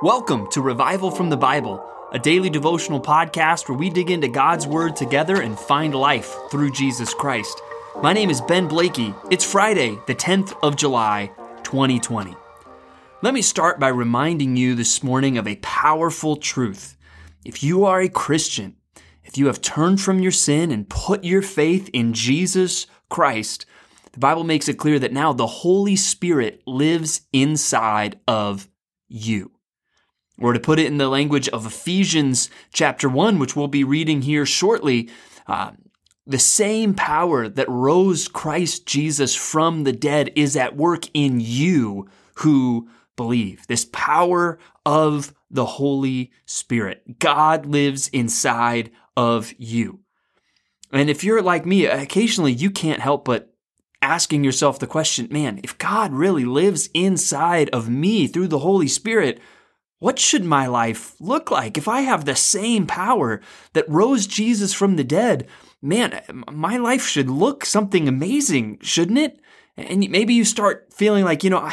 Welcome to Revival from the Bible, a daily devotional podcast where we dig into God's Word together and find life through Jesus Christ. My name is Ben Blakey. It's Friday, the 10th of July, 2020. Let me start by reminding you this morning of a powerful truth. If you are a Christian, if you have turned from your sin and put your faith in Jesus Christ, the Bible makes it clear that now the Holy Spirit lives inside of you. Or to put it in the language of Ephesians chapter 1, which we'll be reading here shortly, uh, the same power that rose Christ Jesus from the dead is at work in you who believe. This power of the Holy Spirit. God lives inside of you. And if you're like me, occasionally you can't help but asking yourself the question, man, if God really lives inside of me through the Holy Spirit, what should my life look like? If I have the same power that rose Jesus from the dead, man, my life should look something amazing, shouldn't it? And maybe you start feeling like, you know,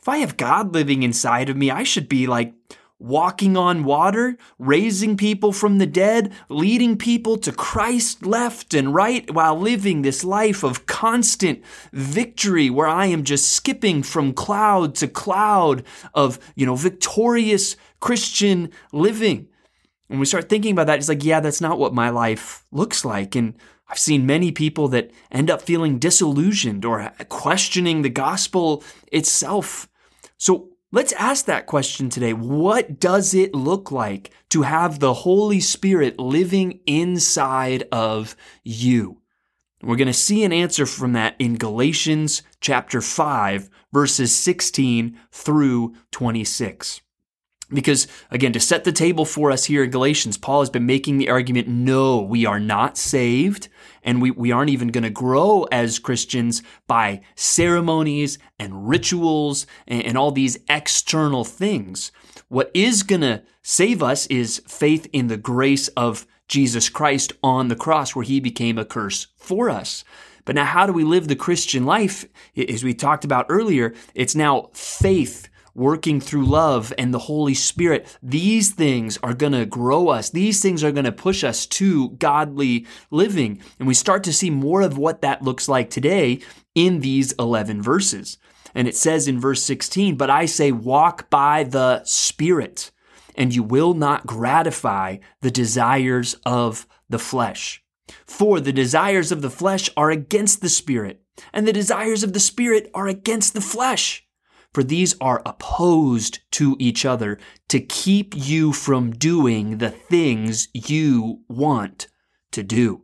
if I have God living inside of me, I should be like walking on water, raising people from the dead, leading people to Christ left and right while living this life of constant victory where I am just skipping from cloud to cloud of, you know, victorious Christian living. When we start thinking about that, it's like, yeah, that's not what my life looks like. And I've seen many people that end up feeling disillusioned or questioning the gospel itself. So Let's ask that question today. What does it look like to have the Holy Spirit living inside of you? We're going to see an answer from that in Galatians chapter 5, verses 16 through 26. Because again, to set the table for us here in Galatians, Paul has been making the argument, no, we are not saved and we, we aren't even going to grow as Christians by ceremonies and rituals and, and all these external things. What is going to save us is faith in the grace of Jesus Christ on the cross where he became a curse for us. But now how do we live the Christian life? As we talked about earlier, it's now faith working through love and the Holy Spirit, these things are going to grow us. These things are going to push us to godly living. And we start to see more of what that looks like today in these 11 verses. And it says in verse 16, But I say, walk by the Spirit, and you will not gratify the desires of the flesh. For the desires of the flesh are against the Spirit, and the desires of the Spirit are against the flesh for these are opposed to each other to keep you from doing the things you want to do.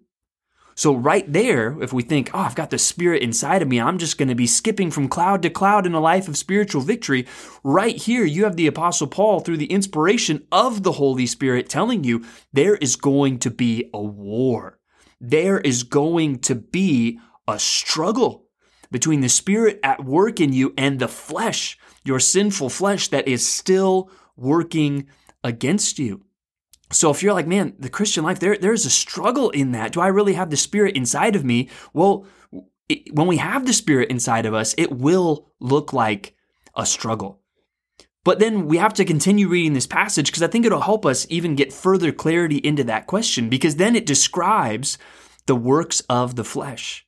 So, right there, if we think, oh, I've got the Spirit inside of me, I'm just going to be skipping from cloud to cloud in a life of spiritual victory, right here, you have the Apostle Paul, through the inspiration of the Holy Spirit, telling you there is going to be a war. There is going to be a struggle between the Spirit at work in you and the flesh, your sinful flesh that is still working against you. So if you're like, man, the Christian life, there, there's a struggle in that. Do I really have the Spirit inside of me? Well, it, when we have the Spirit inside of us, it will look like a struggle. But then we have to continue reading this passage because I think it'll help us even get further clarity into that question because then it describes the works of the flesh.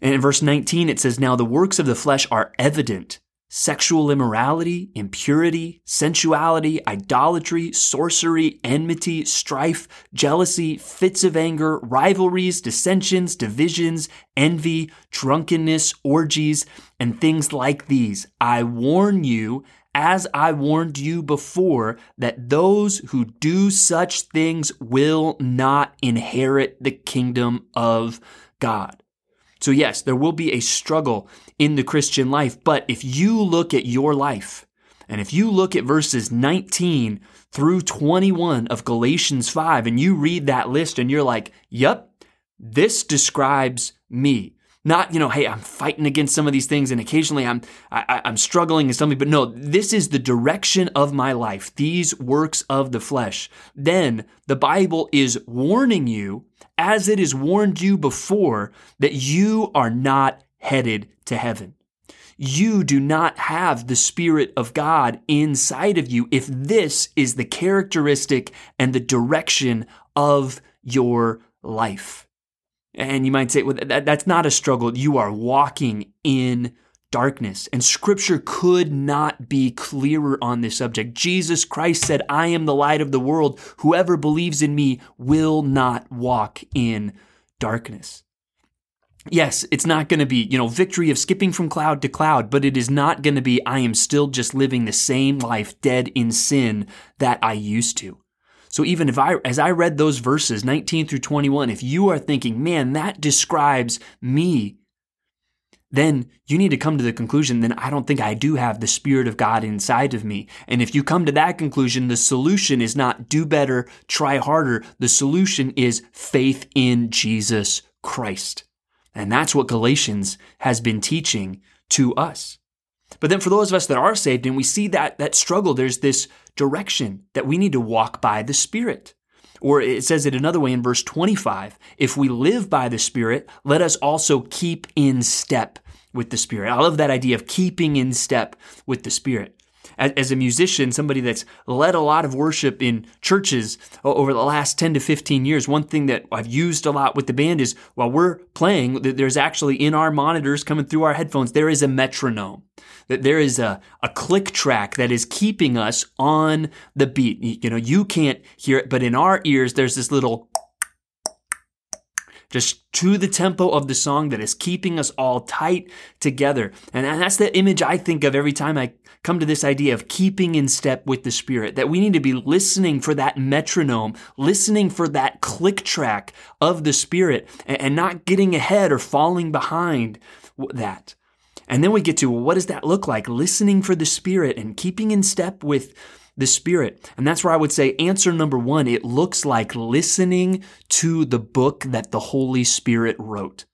And in verse 19, it says, Now the works of the flesh are evident sexual immorality, impurity, sensuality, idolatry, sorcery, enmity, strife, jealousy, fits of anger, rivalries, dissensions, divisions, envy, drunkenness, orgies, and things like these. I warn you, as I warned you before, that those who do such things will not inherit the kingdom of God. So, yes, there will be a struggle in the Christian life, but if you look at your life, and if you look at verses 19 through 21 of Galatians 5, and you read that list and you're like, yep, this describes me. Not, you know, hey, I'm fighting against some of these things and occasionally I'm, I, I'm struggling in something, but no, this is the direction of my life, these works of the flesh. Then the Bible is warning you, as it has warned you before, that you are not headed to heaven. you do not have the Spirit of God inside of you if this is the characteristic and the direction of your life. And you might say, well, that, that's not a struggle. You are walking in darkness. And scripture could not be clearer on this subject. Jesus Christ said, I am the light of the world. Whoever believes in me will not walk in darkness. Yes, it's not going to be, you know, victory of skipping from cloud to cloud, but it is not going to be, I am still just living the same life dead in sin that I used to. So even if I, as I read those verses, 19 through 21, if you are thinking, man, that describes me, then you need to come to the conclusion, then I don't think I do have the Spirit of God inside of me. And if you come to that conclusion, the solution is not do better, try harder. The solution is faith in Jesus Christ. And that's what Galatians has been teaching to us. But then for those of us that are saved and we see that, that struggle, there's this direction that we need to walk by the Spirit. Or it says it another way in verse 25 if we live by the Spirit, let us also keep in step with the Spirit. I love that idea of keeping in step with the Spirit. As, a musician, somebody that's led a lot of worship in churches over the last 10 to 15 years, one thing that I've used a lot with the band is while we're playing, there's actually in our monitors coming through our headphones, there is a metronome that there is a, a click track that is keeping us on the beat. You know, you can't hear it, but in our ears, there's this little just to the tempo of the song that is keeping us all tight together. And that's the image I think of every time I come to this idea of keeping in step with the Spirit, that we need to be listening for that metronome, listening for that click track of the Spirit, and not getting ahead or falling behind that. And then we get to well, what does that look like? Listening for the Spirit and keeping in step with the Spirit. And that's where I would say answer number one, it looks like listening to the book that the Holy Spirit wrote.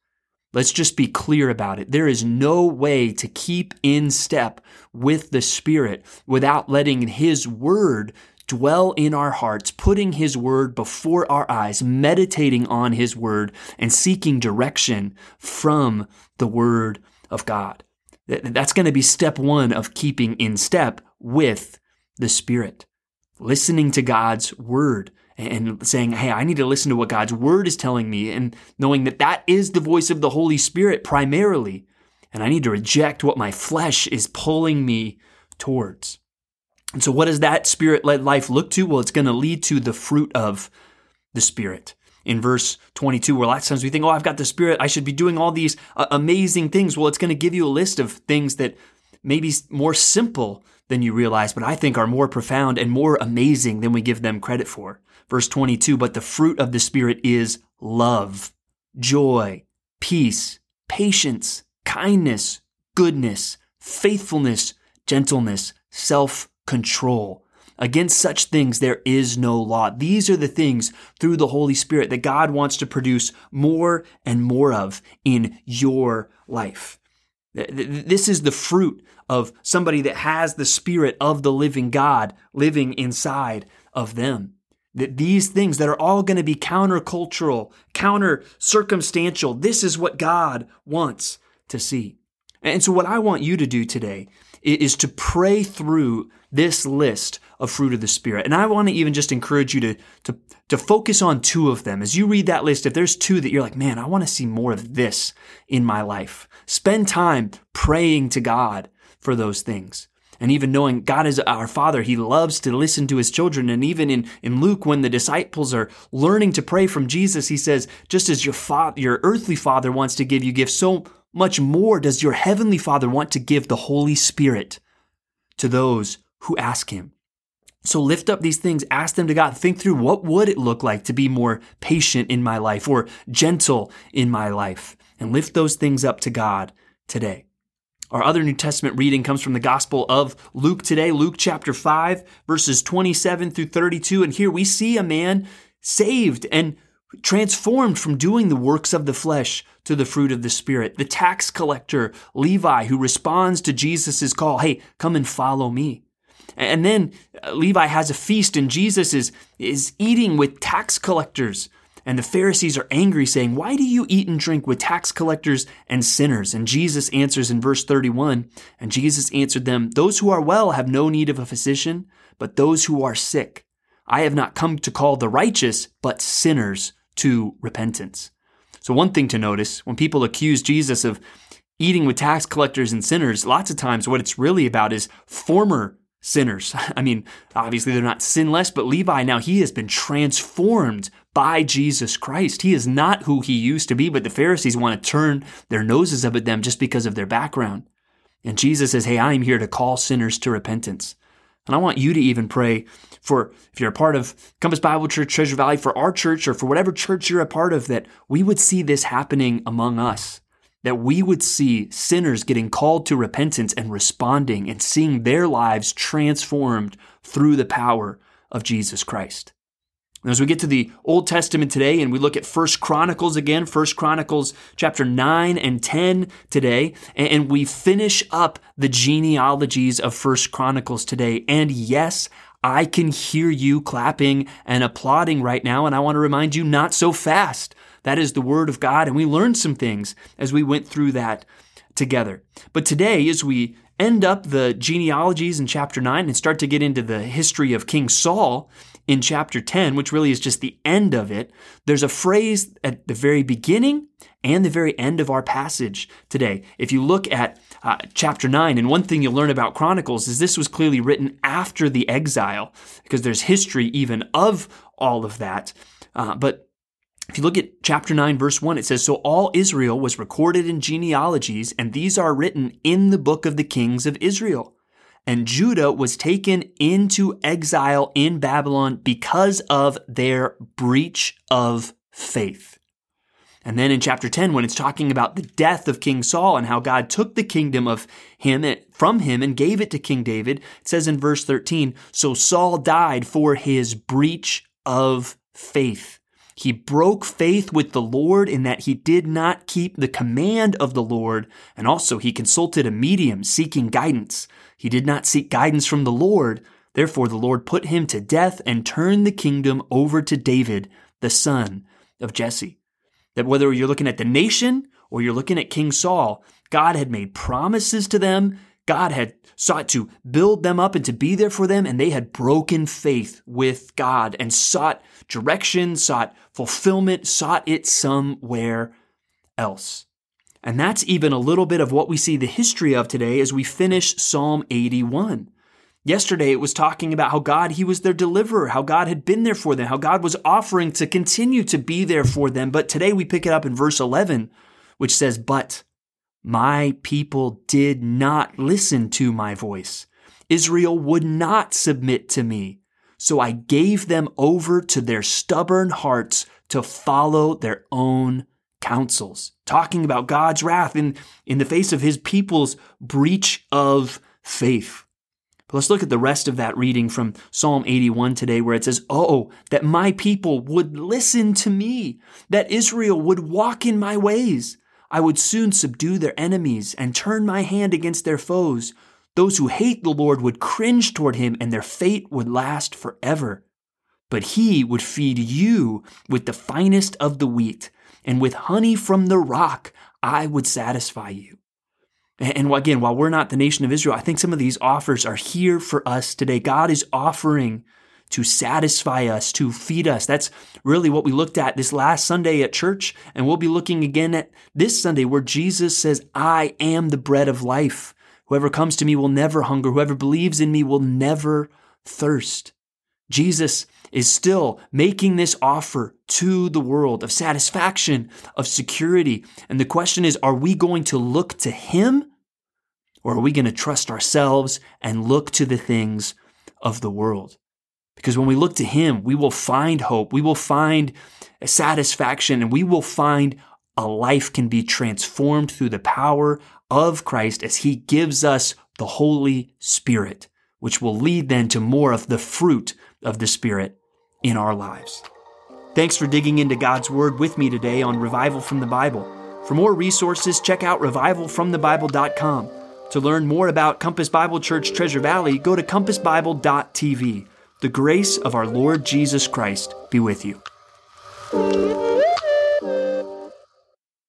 Let's just be clear about it. There is no way to keep in step with the Spirit without letting His Word dwell in our hearts, putting His Word before our eyes, meditating on His Word, and seeking direction from the Word of God. That's going to be step one of keeping in step with the Spirit. Listening to God's Word and saying, Hey, I need to listen to what God's Word is telling me, and knowing that that is the voice of the Holy Spirit primarily. And I need to reject what my flesh is pulling me towards. And so, what does that spirit led life look to? Well, it's going to lead to the fruit of the Spirit in verse 22, where lots of times we think, oh, I've got the Spirit, I should be doing all these uh, amazing things. Well, it's going to give you a list of things that maybe more simple than you realize, but I think are more profound and more amazing than we give them credit for. Verse 22, but the fruit of the Spirit is love, joy, peace, patience, kindness, goodness, faithfulness, gentleness, self control. Against such things there is no law. These are the things through the Holy Spirit that God wants to produce more and more of in your life. This is the fruit of somebody that has the Spirit of the living God living inside of them. That these things that are all going to be countercultural, counter circumstantial, this is what God wants to see. And so, what I want you to do today is to pray through this list of fruit of the Spirit. And I want to even just encourage you to, to, to focus on two of them. As you read that list, if there's two that you're like, man, I want to see more of this in my life, spend time praying to God for those things. And even knowing God is our Father, He loves to listen to His children. And even in, in Luke, when the disciples are learning to pray from Jesus, He says, just as your father, your earthly Father wants to give you gifts, so much more does your heavenly Father want to give the Holy Spirit to those who ask Him. So lift up these things, ask them to God, think through what would it look like to be more patient in my life or gentle in my life, and lift those things up to God today. Our other New Testament reading comes from the Gospel of Luke today, Luke chapter 5, verses 27 through 32. And here we see a man saved and transformed from doing the works of the flesh to the fruit of the Spirit. The tax collector, Levi, who responds to Jesus' call, hey, come and follow me. And then uh, Levi has a feast and Jesus is, is eating with tax collectors. and the Pharisees are angry, saying, Why do you eat and drink with tax collectors and sinners? And Jesus answers in verse 31 And Jesus answered them, Those who are well have no need of a physician, but those who are sick. I have not come to call the righteous, but sinners to repentance. So, one thing to notice when people accuse Jesus of eating with tax collectors and sinners, lots of times what it's really about is former sinners. I mean, obviously they're not sinless, but Levi now he has been transformed by Jesus Christ. He is not who he used to be, but the Pharisees want to turn their noses up at them just because of their background. And Jesus says, Hey, I'm here to call sinners to repentance. And I want you to even pray for, if you're a part of Compass Bible Church, Treasure Valley, for our church, or for whatever church you're a part of, that we would see this happening among us that we would see sinners getting called to repentance and responding and seeing their lives transformed through the power of Jesus Christ. And as we get to the Old Testament today and we look at First Chronicles again, First Chronicles chapter 9 and 10 today, and we finish up the genealogies of First Chronicles today. And yes, I can hear you clapping and applauding right now, and I want to remind you not so fast. That is the Word of God, and we learned some things as we went through that together. But today, as we end up the genealogies in chapter 9 and start to get into the history of King Saul in chapter 10, which really is just the end of it, there's a phrase at the very beginning and the very end of our passage today. If you look at uh, chapter 9, and one thing you'll learn about Chronicles is this was clearly written after the exile, because there's history even of all of that. Uh, but if you look at chapter 9, verse 1, it says, So all Israel was recorded in genealogies, and these are written in the book of the kings of Israel. And Judah was taken into exile in Babylon because of their breach of faith. And then in chapter 10, when it's talking about the death of King Saul and how God took the kingdom of him from him and gave it to King David, it says in verse 13, So Saul died for his breach of faith. He broke faith with the Lord in that he did not keep the command of the Lord, and also he consulted a medium seeking guidance. He did not seek guidance from the Lord. Therefore, the Lord put him to death and turned the kingdom over to David, the son of Jesse. That whether you're looking at the nation or you're looking at King Saul, God had made promises to them. God had sought to build them up and to be there for them, and they had broken faith with God and sought direction, sought fulfillment, sought it somewhere else. And that's even a little bit of what we see the history of today as we finish Psalm 81. Yesterday it was talking about how God, He was their deliverer, how God had been there for them, how God was offering to continue to be there for them. But today we pick it up in verse 11, which says, But my people did not listen to my voice. Israel would not submit to me. So I gave them over to their stubborn hearts to follow their own counsels. Talking about God's wrath in, in the face of his people's breach of faith. But let's look at the rest of that reading from Psalm 81 today, where it says, Oh, that my people would listen to me, that Israel would walk in my ways. I would soon subdue their enemies and turn my hand against their foes. Those who hate the Lord would cringe toward him, and their fate would last forever. But he would feed you with the finest of the wheat, and with honey from the rock I would satisfy you. And again, while we're not the nation of Israel, I think some of these offers are here for us today. God is offering to satisfy us, to feed us. That's really what we looked at this last Sunday at church. And we'll be looking again at this Sunday where Jesus says, I am the bread of life. Whoever comes to me will never hunger. Whoever believes in me will never thirst. Jesus is still making this offer to the world of satisfaction, of security. And the question is, are we going to look to him or are we going to trust ourselves and look to the things of the world? Because when we look to Him, we will find hope, we will find satisfaction, and we will find a life can be transformed through the power of Christ as He gives us the Holy Spirit, which will lead then to more of the fruit of the Spirit in our lives. Thanks for digging into God's Word with me today on Revival from the Bible. For more resources, check out revivalfromthebible.com. To learn more about Compass Bible Church Treasure Valley, go to compassbible.tv. The grace of our Lord Jesus Christ be with you.